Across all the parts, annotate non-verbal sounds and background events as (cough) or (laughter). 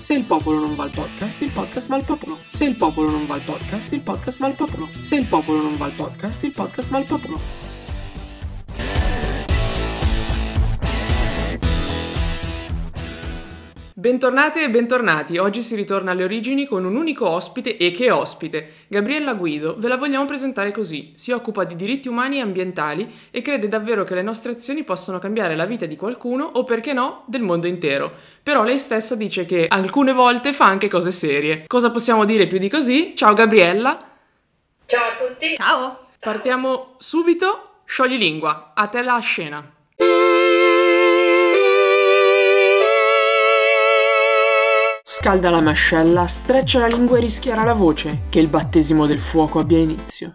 Se il popolo non va al podcast, il podcast va al popolo. Se il popolo non va al podcast, il podcast va al popolo. Se il popolo non va al podcast, il podcast va al popolo. Bentornate e bentornati, oggi si ritorna alle origini con un unico ospite e che ospite! Gabriella Guido, ve la vogliamo presentare così, si occupa di diritti umani e ambientali e crede davvero che le nostre azioni possano cambiare la vita di qualcuno o perché no, del mondo intero. Però lei stessa dice che alcune volte fa anche cose serie. Cosa possiamo dire più di così? Ciao Gabriella! Ciao a tutti! Ciao! Partiamo subito, sciogli lingua, a te la scena. Scalda la mascella, streccia la lingua e rischiara la voce, che il battesimo del fuoco abbia inizio.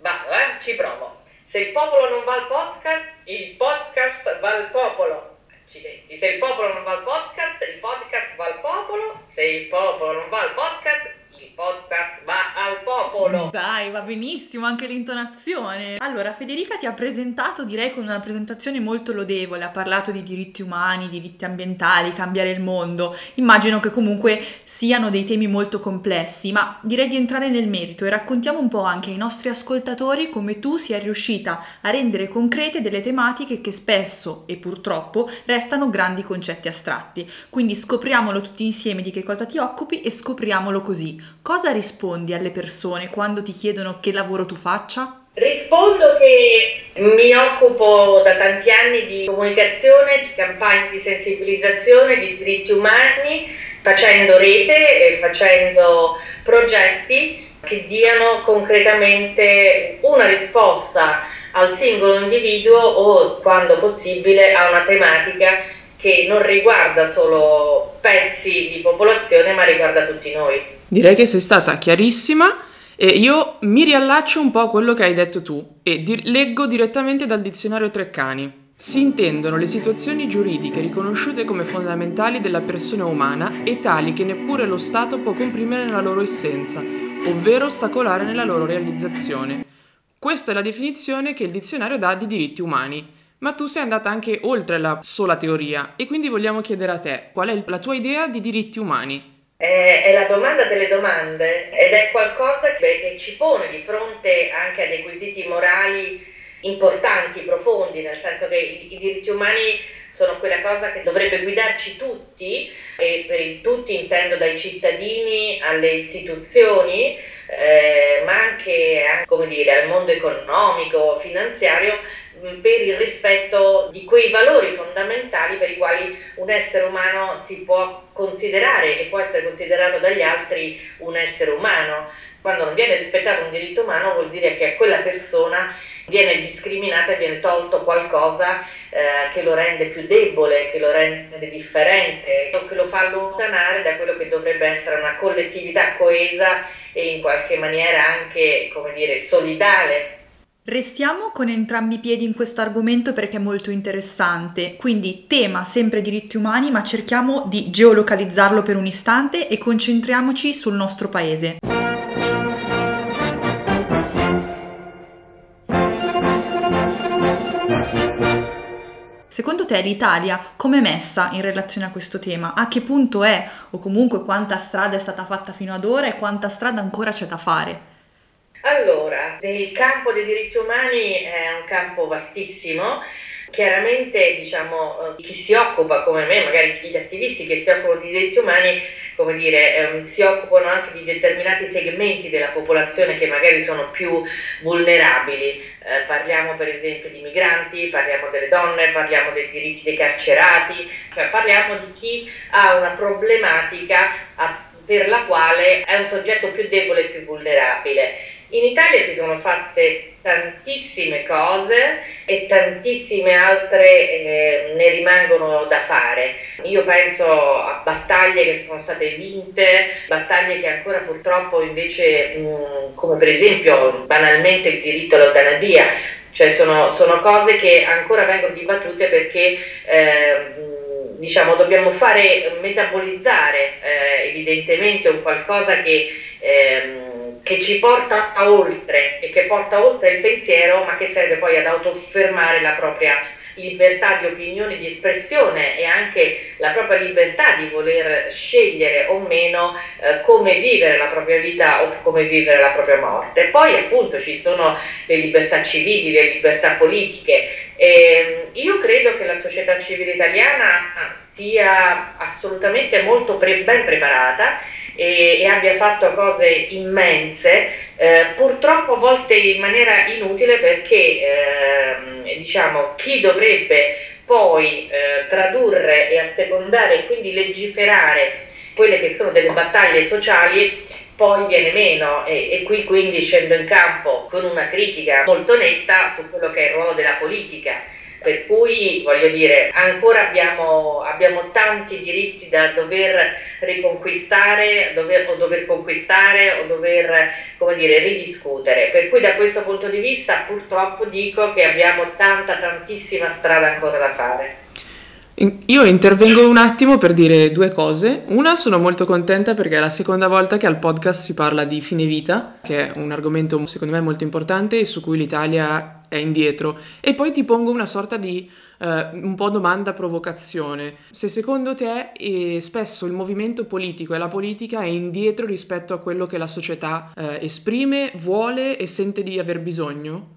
Va, eh, ci provo. Se il popolo non va al podcast, il podcast va al popolo. Accidenti. Se il popolo non va al podcast, il podcast va al popolo. Se il popolo non va al podcast, podcast va al popolo. Dai, va benissimo anche l'intonazione. Allora, Federica ti ha presentato, direi con una presentazione molto lodevole, ha parlato di diritti umani, diritti ambientali, cambiare il mondo. Immagino che comunque siano dei temi molto complessi, ma direi di entrare nel merito e raccontiamo un po' anche ai nostri ascoltatori come tu sia riuscita a rendere concrete delle tematiche che spesso e purtroppo restano grandi concetti astratti. Quindi scopriamolo tutti insieme di che cosa ti occupi e scopriamolo così. Cosa rispondi alle persone quando ti chiedono che lavoro tu faccia? Rispondo che mi occupo da tanti anni di comunicazione, di campagne di sensibilizzazione, di diritti umani, facendo rete e facendo progetti che diano concretamente una risposta al singolo individuo o, quando possibile, a una tematica che non riguarda solo pezzi di popolazione ma riguarda tutti noi. Direi che sei stata chiarissima e io mi riallaccio un po' a quello che hai detto tu e di- leggo direttamente dal dizionario Treccani. Si intendono le situazioni giuridiche riconosciute come fondamentali della persona umana e tali che neppure lo Stato può comprimere nella loro essenza, ovvero ostacolare nella loro realizzazione. Questa è la definizione che il dizionario dà di diritti umani. Ma tu sei andata anche oltre la sola teoria e quindi vogliamo chiedere a te qual è la tua idea di diritti umani è la domanda delle domande ed è qualcosa che ci pone di fronte anche a dei quesiti morali importanti, profondi, nel senso che i, diritti umani sono quella cosa che dovrebbe guidarci tutti, e per tutti intendo dai cittadini alle istituzioni, eh, ma anche, dire, al mondo economico, finanziario, per il rispetto di quei valori fondamentali per i quali un essere umano si può considerare e può essere considerato dagli altri un essere umano. Quando non viene rispettato un diritto umano vuol dire che a quella persona viene discriminata e viene tolto qualcosa eh, che lo rende più debole, che lo rende differente, che lo fa allontanare da quello che dovrebbe essere una collettività coesa e in qualche maniera anche, come dire, solidale Restiamo con entrambi i piedi in questo argomento perché è molto interessante, quindi tema sempre diritti umani, ma cerchiamo di geolocalizzarlo per un istante e concentriamoci sul nostro paese. Secondo te l'Italia come è messa in relazione a questo tema? A che punto è o comunque quanta strada è stata fatta fino ad ora e quanta strada ancora c'è da fare? Allora, il campo dei diritti umani è un campo vastissimo. Chiaramente, diciamo, eh, chi si occupa come me, magari gli attivisti che si occupano di diritti umani, come dire, ehm, si occupano anche di determinati segmenti della popolazione che magari sono più vulnerabili. Eh, parliamo per esempio di migranti, parliamo delle donne, parliamo dei diritti dei carcerati, cioè parliamo di chi ha una problematica per la quale è un soggetto più debole e più vulnerabile. In Italia si sono fatte tantissime cose e tantissime altre eh, ne rimangono da fare. Io penso a battaglie che sono state vinte, battaglie che ancora purtroppo invece, mh, come per esempio banalmente il diritto all'eutanasia, cioè sono, sono cose che ancora vengono dibattute perché eh, diciamo, dobbiamo fare metabolizzare eh, evidentemente un qualcosa che ehm, che ci porta oltre e che porta oltre il pensiero, ma che serve poi ad autofermare la propria libertà di opinione, di espressione e anche la propria libertà di voler scegliere o meno eh, come vivere la propria vita o come vivere la propria morte. Poi appunto ci sono le libertà civili, le libertà politiche. E io credo che la società civile italiana sia assolutamente molto pre- ben preparata e, e abbia fatto cose immense, eh, purtroppo a volte in maniera inutile perché eh, diciamo, chi dovrebbe poi eh, tradurre e assecondare e quindi legiferare quelle che sono delle battaglie sociali poi viene meno e, e, qui quindi scendo in campo con una critica molto netta su quello che è il ruolo della politica per cui voglio dire, ancora abbiamo, abbiamo tanti diritti da dover riconquistare dover, o dover conquistare o dover come dire, ridiscutere. Per cui da questo punto di vista purtroppo dico che abbiamo tanta, tantissima strada ancora da fare. Io intervengo un attimo per dire due cose. Una, sono molto contenta perché è la seconda volta che al podcast si parla di fine vita, che è un argomento secondo me molto importante e su cui l'Italia è indietro. E poi ti pongo una sorta di uh, un po' domanda provocazione. Se secondo te eh, spesso il movimento politico e la politica è indietro rispetto a quello che la società uh, esprime, vuole e sente di aver bisogno?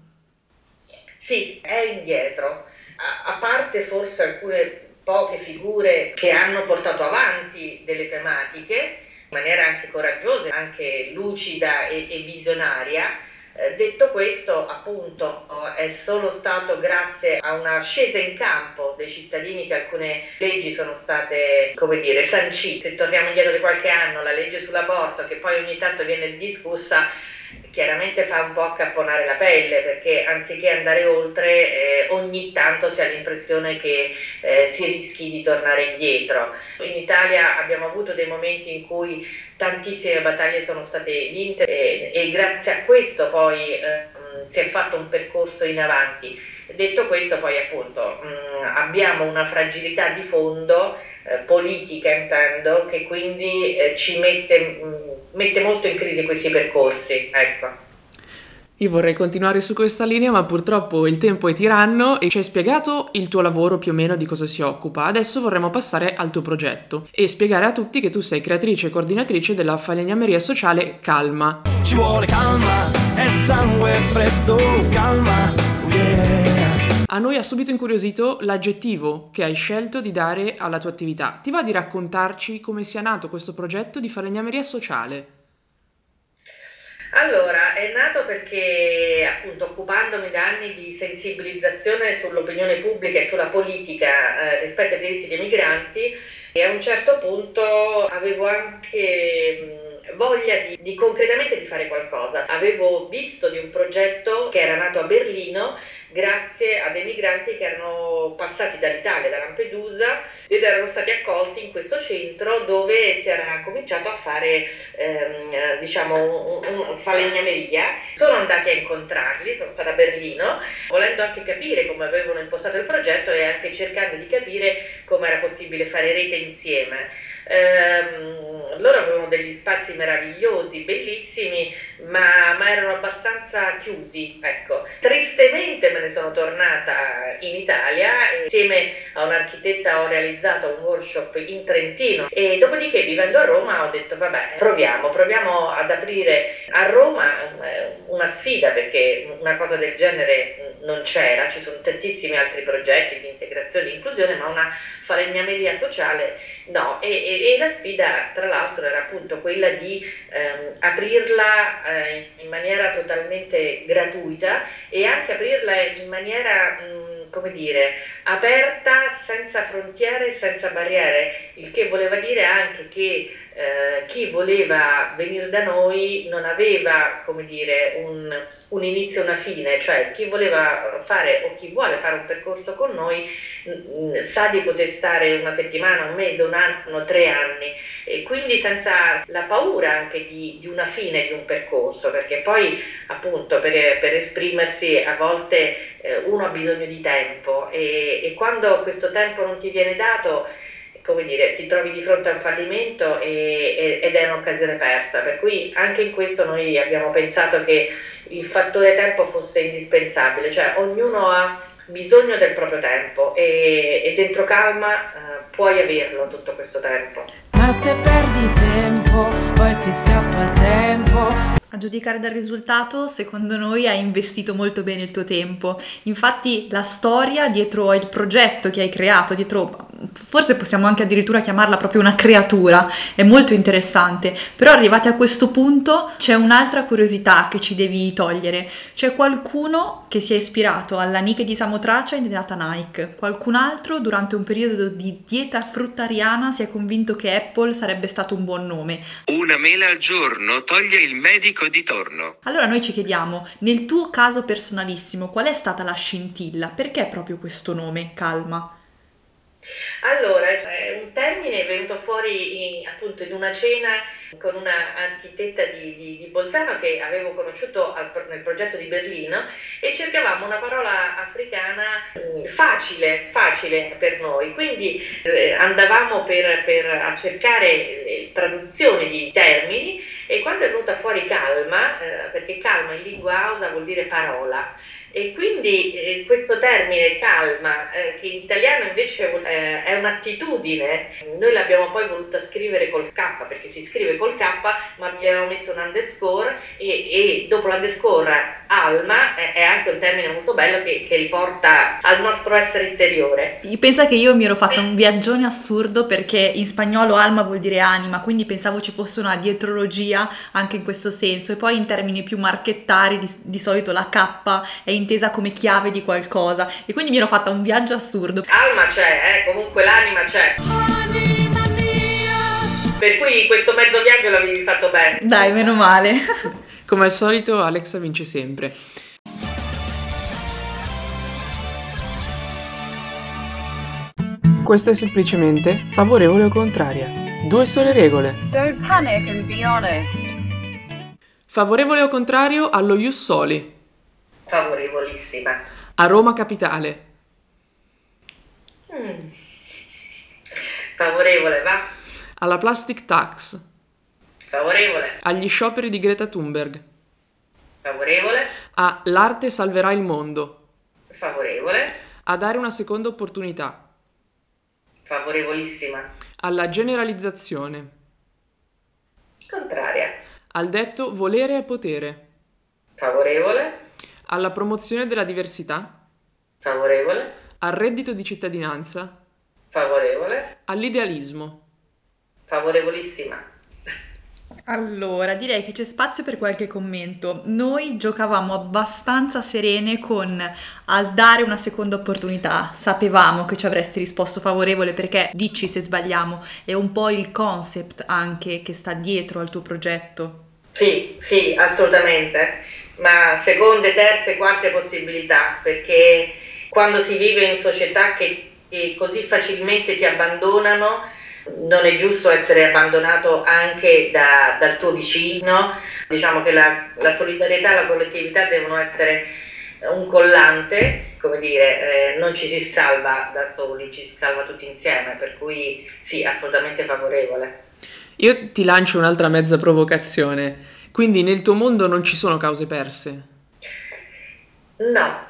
Sì, è indietro. A, a parte forse alcune poche figure che hanno portato avanti delle tematiche in maniera anche coraggiosa, anche lucida e, e visionaria. Eh, detto questo, appunto, è solo stato grazie a una scesa in campo dei cittadini che alcune leggi sono state, come dire, sancite. Se torniamo indietro di qualche anno, la legge sull'aborto, che poi ogni tanto viene discussa, chiaramente fa un po' accapponare la pelle perché anziché andare oltre eh, ogni tanto si ha l'impressione che eh, si rischi di tornare indietro. In Italia abbiamo avuto dei momenti in cui tantissime battaglie sono state vinte e, e grazie a questo poi eh, si è fatto un percorso in avanti. Detto questo poi appunto mh, abbiamo una fragilità di fondo eh, politica intendo che quindi eh, ci mette mh, mette molto in crisi questi percorsi. Ecco. Io vorrei continuare su questa linea, ma purtroppo il tempo è tiranno e ci hai spiegato il tuo lavoro più o meno di cosa si occupa. Adesso vorremmo passare al tuo progetto e spiegare a tutti che tu sei creatrice e coordinatrice della falegnameria sociale Calma. Ci vuole calma, è sangue freddo, calma, yeah. A noi ha subito incuriosito l'aggettivo che hai scelto di dare alla tua attività. Ti va di raccontarci come sia nato questo progetto di falegnameria sociale? Allora, è nato perché appunto occupandomi da anni di sensibilizzazione sull'opinione pubblica e sulla politica eh, rispetto ai diritti dei migranti, e a un certo punto avevo anche voglia di, di, concretamente di fare qualcosa. Avevo visto di un progetto che era nato a Berlino grazie a dei migranti che erano passati dall'Italia, da Lampedusa, ed erano stati accolti in questo centro dove si era cominciato a fare, ehm, diciamo, un, un falegnameria. Sono andati a incontrarli, sono stata a Berlino, volendo anche capire come avevano impostato il progetto e anche cercando di capire come era possibile fare rete insieme. Ehm, loro avevano degli spazi meravigliosi, bellissimi, ma, ma, erano abbastanza chiusi. Ecco. Tristemente me ne sono tornata in Italia e insieme a un'architetta ho realizzato un workshop in Trentino e dopodiché vivendo a Roma ho detto vabbè proviamo, proviamo ad aprire a Roma eh, una sfida perché una cosa del genere non c'era, ci sono tantissimi altri progetti di integrazione e inclusione, ma una falegnameria sociale no. E, e, la sfida tra l'altro era appunto quella di ehm, aprirla eh, in maniera totalmente gratuita e anche aprirla in maniera... Mh, come dire, aperta, senza frontiere, senza barriere, il che voleva dire anche che eh, chi voleva venire da noi non aveva, come dire, un, un inizio e una fine, cioè chi voleva fare o chi vuole fare un percorso con noi sa di poter stare una settimana, un mese, un anno, tre anni e quindi senza la paura anche di, di una fine di un percorso, perché poi appunto per, per esprimersi a volte eh, uno ha bisogno di tempo e, e quando questo tempo non ti viene dato come dire, ti trovi di fronte a un fallimento e, ed è un'occasione persa. Per cui anche in questo noi abbiamo pensato che il fattore tempo fosse indispensabile, cioè ognuno ha bisogno del proprio tempo e, e dentro calma eh, puoi averlo tutto questo tempo. Ma se perdi tempo, poi ti scappa il tempo. A giudicare dal risultato, secondo noi hai investito molto bene il tuo tempo. Infatti la storia dietro il progetto che hai creato, dietro forse possiamo anche addirittura chiamarla proprio una creatura, è molto interessante, però arrivati a questo punto c'è un'altra curiosità che ci devi togliere, c'è qualcuno che si è ispirato alla Nike di Samotracia e nata Nike, qualcun altro durante un periodo di dieta fruttariana si è convinto che Apple sarebbe stato un buon nome. Una mela al giorno toglie il medico di torno. Allora noi ci chiediamo, nel tuo caso personalissimo, qual è stata la scintilla? Perché proprio questo nome, Calma? Allora, un termine è venuto fuori in, appunto in una cena con una architetta di, di, di Bolzano che avevo conosciuto al, nel progetto di Berlino e cercavamo una parola africana mm, facile, facile per noi. Quindi eh, andavamo per, per, a cercare eh, traduzioni di termini e quando è venuta fuori calma, eh, perché calma in lingua ausa vuol dire parola, e quindi eh, questo termine calma, eh, che in italiano invece eh, è un'attitudine, noi l'abbiamo poi voluta scrivere col K, perché si scrive col K, ma abbiamo messo un underscore e, e dopo l'underscore alma è anche un termine molto bello che, che, riporta al nostro essere interiore. Pensa che io mi ero fatta un viaggione assurdo perché in spagnolo alma vuol dire anima, quindi pensavo ci fosse una dietrologia anche in questo senso e poi in termini più marchettari di, di solito la K è intesa come chiave di qualcosa e quindi mi ero fatta un viaggio assurdo. Alma c'è, eh, comunque l'anima c'è. Anima mia. Per cui questo mezzo viaggio l'avevi fatto bene. Dai, meno male. (laughs) Come al solito Alexa vince sempre. Questo è semplicemente favorevole o contraria. Due sole regole. Don't panic and be honest. Favorevole o contrario allo Ius Soli? Favorevolissima. A Roma Capitale. Mm. Favorevole, va. Alla Plastic Tax. Favorevole. Agli scioperi di Greta Thunberg. Favorevole. A L'arte salverà il mondo. Favorevole. A dare una seconda opportunità. Favorevolissima. Alla generalizzazione. Contraria. Al detto volere e potere. Favorevole. Alla promozione della diversità? Favorevole. Al reddito di cittadinanza? Favorevole. All'idealismo? Favorevolissima. Allora, direi che c'è spazio per qualche commento. Noi giocavamo abbastanza serene con al dare una seconda opportunità. Sapevamo che ci avresti risposto favorevole perché dici se sbagliamo, è un po' il concept anche che sta dietro al tuo progetto. Sì, sì, assolutamente ma seconde, terze, quarte possibilità, perché quando si vive in società che, che così facilmente ti abbandonano, non è giusto essere abbandonato anche da, dal tuo vicino, diciamo che la, la solidarietà e la collettività devono essere un collante, come dire, eh, non ci si salva da soli, ci si salva tutti insieme, per cui sì, assolutamente favorevole. Io ti lancio un'altra mezza provocazione. Quindi nel tuo mondo non ci sono cause perse? No,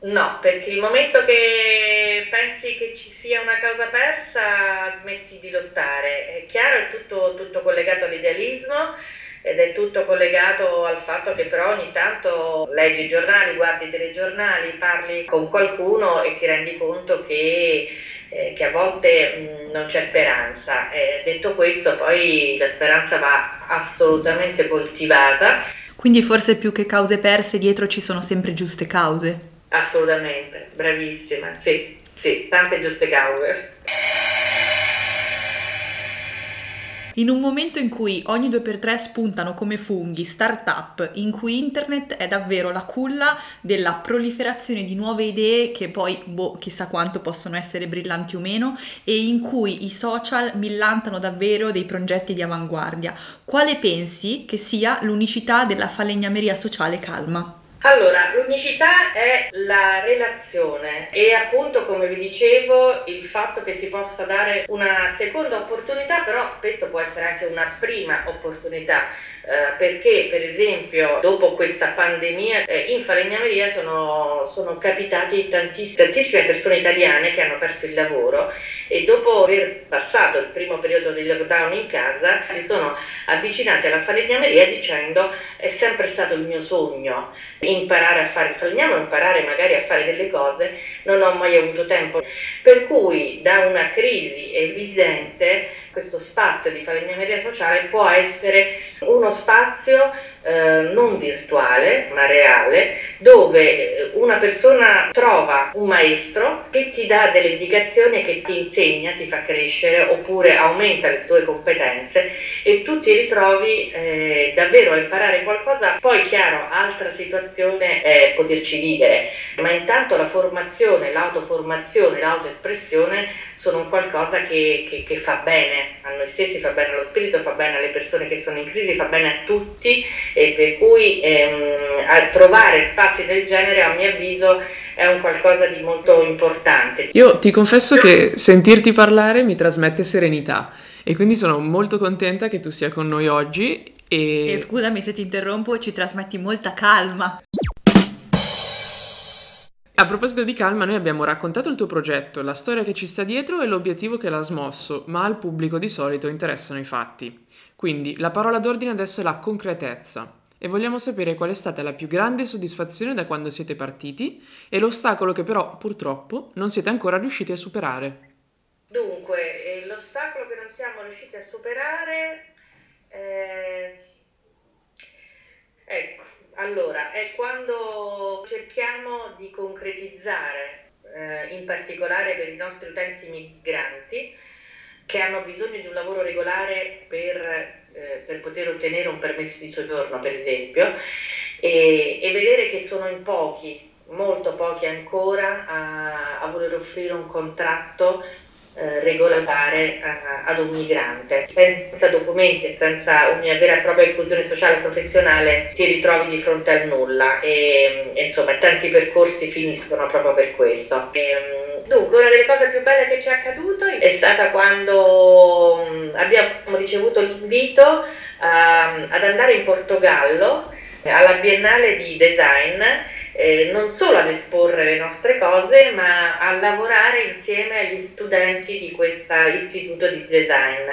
no, perché il momento che pensi che ci sia una causa persa smetti di lottare. È chiaro, è tutto, tutto collegato all'idealismo ed è tutto collegato al fatto che però ogni tanto leggi i giornali, guardi i telegiornali, parli con qualcuno e ti rendi conto che, eh, che a volte mh, non c'è speranza. Eh, detto questo, poi la speranza va assolutamente coltivata. Quindi forse più che cause perse dietro ci sono sempre giuste cause. Assolutamente, bravissima, sì, sì, tante giuste cause. In un momento in cui ogni due per tre spuntano come funghi start-up, in cui internet è davvero la culla della proliferazione di nuove idee che poi, boh, chissà quanto possono essere brillanti o meno, e in cui i social millantano davvero dei progetti di avanguardia, quale pensi che sia l'unicità della falegnameria sociale calma? Allora, l'unicità è la relazione e appunto, come vi dicevo, il fatto che si possa dare una seconda opportunità, però spesso può essere anche una prima opportunità, eh, perché per esempio dopo questa pandemia eh, in falegnameria sono, sono capitati tantiss- tantissime persone italiane che hanno perso il lavoro e dopo aver passato il primo periodo di lockdown in casa si sono avvicinati alla falegnameria dicendo è sempre stato il mio sogno imparare a fare il falegname, imparare magari a fare delle cose, non ho mai avuto tempo. Per cui da una crisi evidente questo spazio di falegnameria sociale può essere uno spazio eh, non virtuale ma reale dove eh, una persona trova un maestro che ti dà delle indicazioni che ti insegna, ti fa crescere oppure aumenta le tue competenze e tu ti ritrovi eh, davvero a imparare qualcosa. Poi chiaro, altra situazione è poterci vivere, ma intanto la formazione, l'autoformazione, l'autoespressione sono qualcosa che, che, che fa bene a noi stessi, fa bene allo spirito, fa bene alle persone che sono in crisi, fa bene a tutti e per cui ehm, trovare spazi del genere a mio avviso è un qualcosa di molto importante. Io ti confesso che sentirti parlare mi trasmette serenità e quindi sono molto contenta che tu sia con noi oggi e... E scusami se ti interrompo, ci trasmetti molta calma. A proposito di calma, noi abbiamo raccontato il tuo progetto, la storia che ci sta dietro e l'obiettivo che l'ha smosso, ma al pubblico di solito interessano i fatti. Quindi la parola d'ordine adesso è la concretezza e vogliamo sapere qual è stata la più grande soddisfazione da quando siete partiti e l'ostacolo che però purtroppo non siete ancora riusciti a superare. Dunque, eh, l'ostacolo che non siamo riusciti a superare... Eh... Ecco, allora, è quando cerchiamo di concretizzare, eh, in particolare per i nostri utenti migranti, che hanno bisogno di un lavoro regolare per, eh, per poter ottenere un permesso di soggiorno, per esempio, e, e vedere che sono in pochi, molto pochi ancora, a, a voler offrire un contratto eh, regolare a, ad un migrante. Senza documenti senza una vera e propria inclusione sociale e professionale ti ritrovi di fronte al nulla e, e insomma tanti percorsi finiscono proprio per questo. E, dunque una delle cose più belle che ci è accaduto è stata quando mm, abbiamo ricevuto l'invito uh, ad andare in Portogallo alla Biennale di Design eh, non solo ad esporre le nostre cose, ma a lavorare insieme agli studenti di questo istituto di design.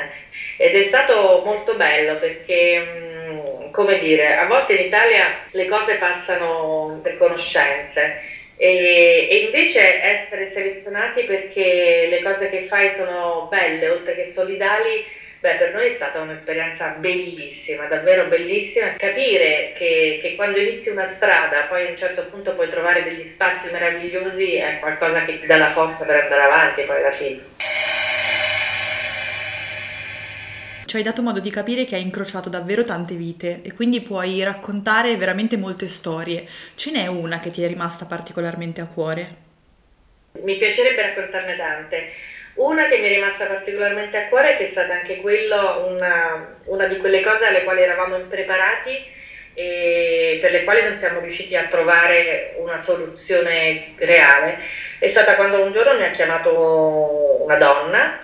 Ed è stato molto bello perché, mm, come dire, a volte in Italia le cose passano per conoscenze. E, e, invece essere selezionati perché le cose che fai sono belle, oltre che solidali, Beh, per noi è stata un'esperienza bellissima, davvero bellissima. Capire che, che, quando inizi una strada, poi a un certo punto puoi trovare degli spazi meravigliosi, è qualcosa che ti dà la forza per andare avanti poi alla fine. Ci hai dato modo di capire che hai incrociato davvero tante vite e quindi puoi raccontare veramente molte storie. Ce n'è una che ti è rimasta particolarmente a cuore? Mi piacerebbe raccontarne tante. Una che mi è rimasta particolarmente a cuore, che è stata anche quello una, una di quelle cose alle quali eravamo impreparati e per le quali non siamo riusciti a trovare una soluzione reale, è stata quando un giorno mi ha chiamato una donna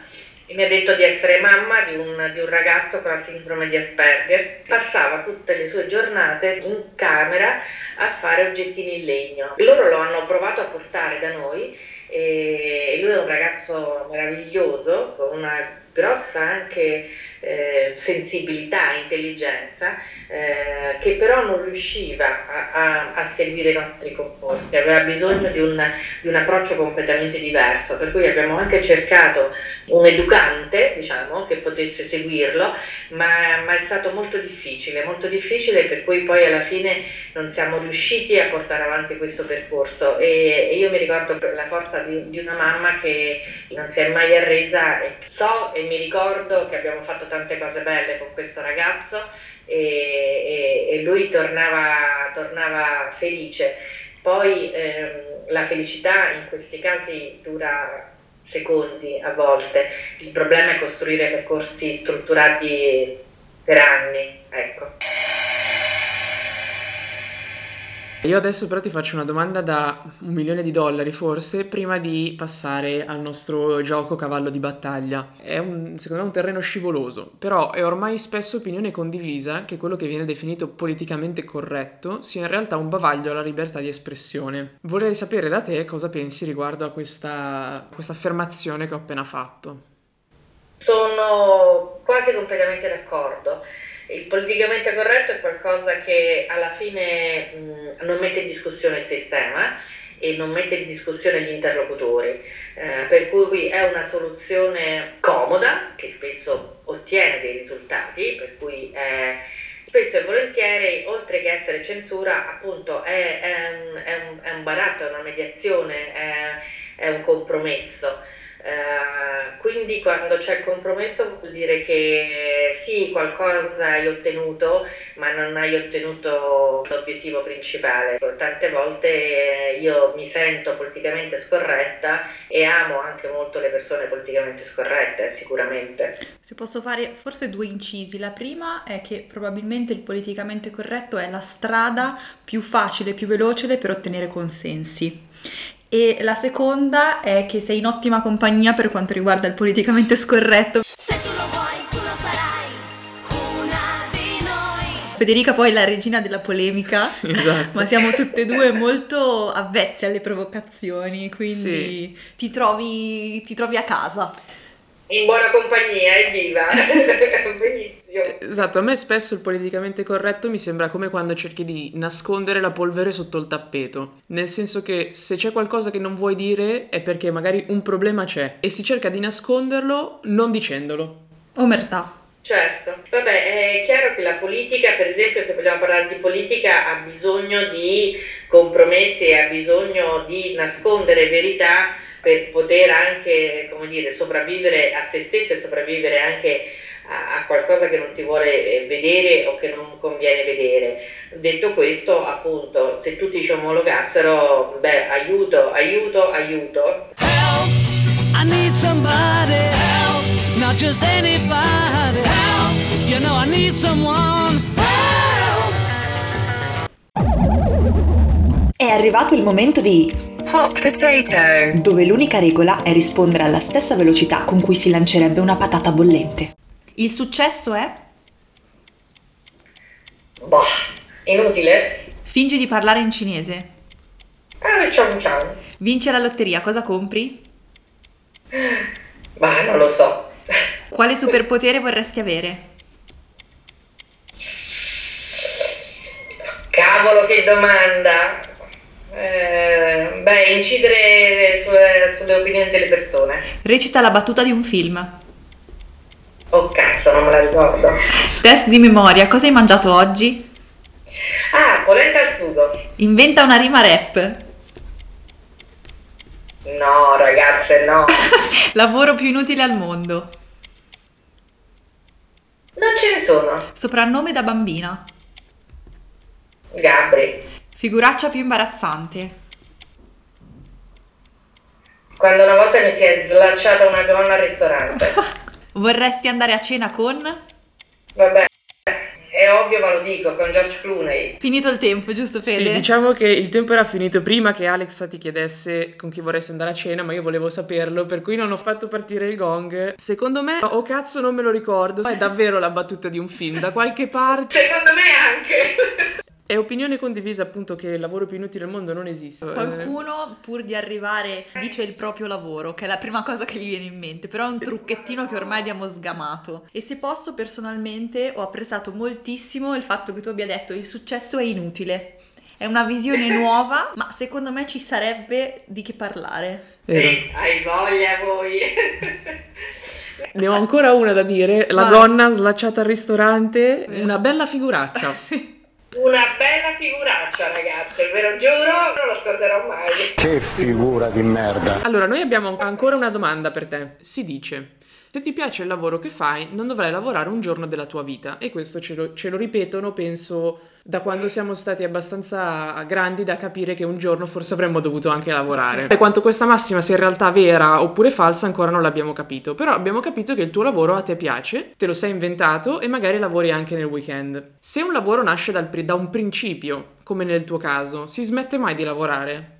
e mi ha detto di essere mamma di un, di un, ragazzo con la sindrome di Asperger. Passava tutte le sue giornate in camera a fare oggettini in legno. Loro lo hanno provato a portare da noi e lui è un ragazzo meraviglioso con una grossa anche eh, sensibilità, intelligenza, eh, che però non riusciva a, a, a, seguire i nostri composti, aveva bisogno di un, di un, approccio completamente diverso, per cui abbiamo anche cercato un educante, diciamo, che potesse seguirlo, ma, ma è stato molto difficile, molto difficile, per cui poi alla fine non siamo riusciti a portare avanti questo percorso. E, e io mi ricordo la forza di, di una mamma che non si è mai arresa e so e mi ricordo che abbiamo fatto tante cose belle con questo ragazzo e, e, e lui tornava, tornava, felice. Poi ehm, la felicità in questi casi dura secondi a volte, il problema è costruire percorsi strutturati per anni. Ecco. Io adesso però ti faccio una domanda da un milione di dollari forse, prima di passare al nostro gioco cavallo di battaglia. È un, secondo me un terreno scivoloso, però è ormai spesso opinione condivisa che quello che viene definito politicamente corretto sia in realtà un bavaglio alla libertà di espressione. Vorrei sapere da te cosa pensi riguardo a questa, questa affermazione che ho appena fatto. Sono quasi completamente d'accordo il politicamente corretto è qualcosa che alla fine mh, non mette in discussione il sistema e non mette in discussione gli interlocutori, eh, per cui è una soluzione comoda che spesso ottiene dei risultati, per cui eh, spesso e volentieri, oltre che essere censura, appunto è, è, è, un, è un, baratto, è una mediazione, è, è un compromesso. Uh, quindi quando c'è il compromesso vuol dire che sì, qualcosa hai ottenuto, ma non hai ottenuto l'obiettivo principale. Tante volte io mi sento politicamente scorretta e amo anche molto le persone politicamente scorrette, sicuramente. Se posso fare forse due incisi, la prima è che probabilmente il politicamente corretto è la strada più facile, più veloce per ottenere consensi e la seconda è che sei in ottima compagnia per quanto riguarda il politicamente scorretto. Se tu lo vuoi, tu lo sarai una di noi. Federica poi è la regina della polemica, (laughs) sì, esatto. ma siamo tutte e due molto avvezze alle provocazioni, quindi sì. ti, trovi, ti trovi a casa. In buona compagnia, evviva! (laughs) Benissimo. Esatto, a me spesso il politicamente corretto mi sembra come quando cerchi di nascondere la polvere sotto il tappeto, nel senso che se c'è qualcosa che non vuoi dire è perché magari un problema c'è e si cerca di nasconderlo non dicendolo. Omertà. Certo, vabbè, è chiaro che la politica, per esempio, se vogliamo parlare di politica, ha bisogno di compromessi e ha bisogno di nascondere verità per poter anche, come dire, sopravvivere a se stessa e sopravvivere anche a, qualcosa che non si vuole eh, vedere o che non conviene vedere. Detto questo, appunto, se tutti ci omologassero, beh, aiuto, aiuto, aiuto. Help, I need somebody, help, not just anybody, help, you know I need someone, help. È arrivato il momento di Hot Potato, dove l'unica regola è rispondere alla stessa velocità con cui si lancerebbe una patata bollente. Il successo è? Boh, inutile. Fingi di parlare in cinese. Ah, ciao ciao. Vinci alla lotteria, cosa compri? Ma non lo so. Quale (laughs) superpotere vorresti avere? Cavolo, che domanda! Eh, beh, incidere sulle, sulle opinioni delle persone. Recita la battuta di un film. Oh cazzo, non me la ricordo. Test di memoria, cosa hai mangiato oggi? Ah, polenta al sugo. Inventa una rima rap. No, ragazze, no. (laughs) Lavoro più inutile al mondo. Non ce ne sono. Soprannome da bambina. Gabri. Figuraccia più imbarazzante. Quando una volta mi si è slacciata una donna al ristorante. (laughs) Vorresti andare a cena con? Vabbè, è ovvio ma lo dico, con George Clooney. Finito il tempo, giusto Fede? Sì, diciamo che il tempo era finito prima che Alexa ti chiedesse con chi vorresti andare a cena, ma io volevo saperlo, per cui non ho fatto partire il gong. Secondo me, oh cazzo non me lo ricordo, è davvero la battuta di un film, da qualche parte. Secondo me anche. È opinione condivisa appunto che il lavoro più inutile al mondo non esiste. Qualcuno pur di arrivare dice il proprio lavoro, che è la prima cosa che gli viene in mente, però è un trucchettino che ormai abbiamo sgamato. E se posso personalmente ho apprezzato moltissimo il fatto che tu abbia detto il successo è inutile. È una visione (laughs) nuova, ma secondo me ci sarebbe di che parlare. Vero. Sì, hai voglia voi. (laughs) Ne ho ancora una da dire, la Vai. donna slacciata al ristorante, una bella figuraccia. (laughs) Sì. Una bella figuraccia, ragazze, ve lo giuro, non lo scorderò mai. Che figura di merda. Allora, noi abbiamo ancora una domanda per te. Si dice, se ti piace il lavoro che fai, non dovrai lavorare un giorno della tua vita. E questo ce lo, ce lo ripetono, penso, da quando siamo stati abbastanza grandi da capire che un giorno forse avremmo dovuto anche lavorare. E quanto questa massima sia in realtà vera oppure falsa ancora non l'abbiamo capito. Però abbiamo capito che il tuo lavoro a te piace, te lo sei inventato e magari lavori anche nel weekend. Se un lavoro nasce dal da un principio, come nel tuo caso, si smette mai di lavorare?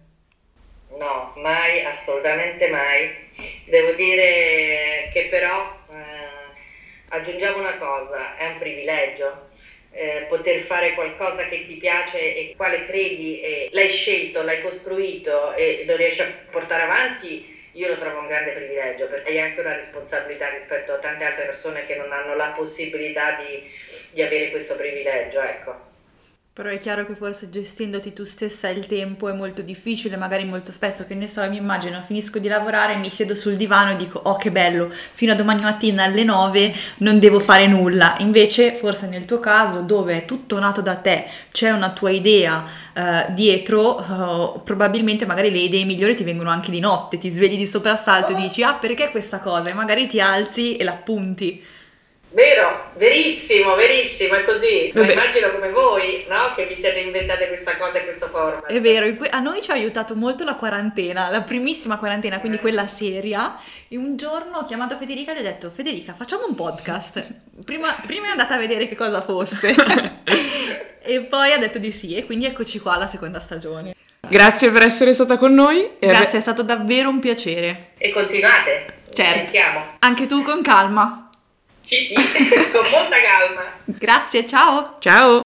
No, mai, assolutamente mai. Devo dire che però eh, aggiungiamo una cosa, è un privilegio. eh, poter fare qualcosa che ti piace e quale credi e l'hai scelto, l'hai costruito e lo riesci a portare avanti, io lo trovo un grande privilegio perché hai anche una responsabilità rispetto a tante altre persone che non hanno la possibilità di, di avere questo privilegio, ecco. Però è chiaro che forse gestendoti tu stessa il tempo è molto difficile, magari molto spesso, che ne so, mi immagino, finisco di lavorare, mi siedo sul divano e dico, oh che bello, fino a domani mattina alle 9 non devo fare nulla. Invece, forse nel tuo caso, dove è tutto nato da te, c'è una tua idea eh, dietro, eh, probabilmente magari le idee migliori ti vengono anche di notte, ti svegli di soprassalto e dici, ah perché questa cosa? E magari ti alzi e l'appunti. Vero, verissimo, verissimo, è così. Ma Vabbè. immagino come voi, no? Che vi siete inventate questa cosa e questo format. È vero, in que- a noi ci ha aiutato molto la quarantena, la primissima quarantena, quindi quella seria. E un giorno ho chiamato Federica e gli ho detto: Federica, facciamo un podcast. Prima, prima è andata a vedere che cosa fosse. (laughs) e poi ha detto di sì, e quindi eccoci qua alla seconda stagione. Grazie per essere stata con noi. Grazie, è stato davvero un piacere. E continuate. Certo. Sentiamo. Anche tu con calma. Sì, sì, con molta calma. Grazie, ciao! Ciao!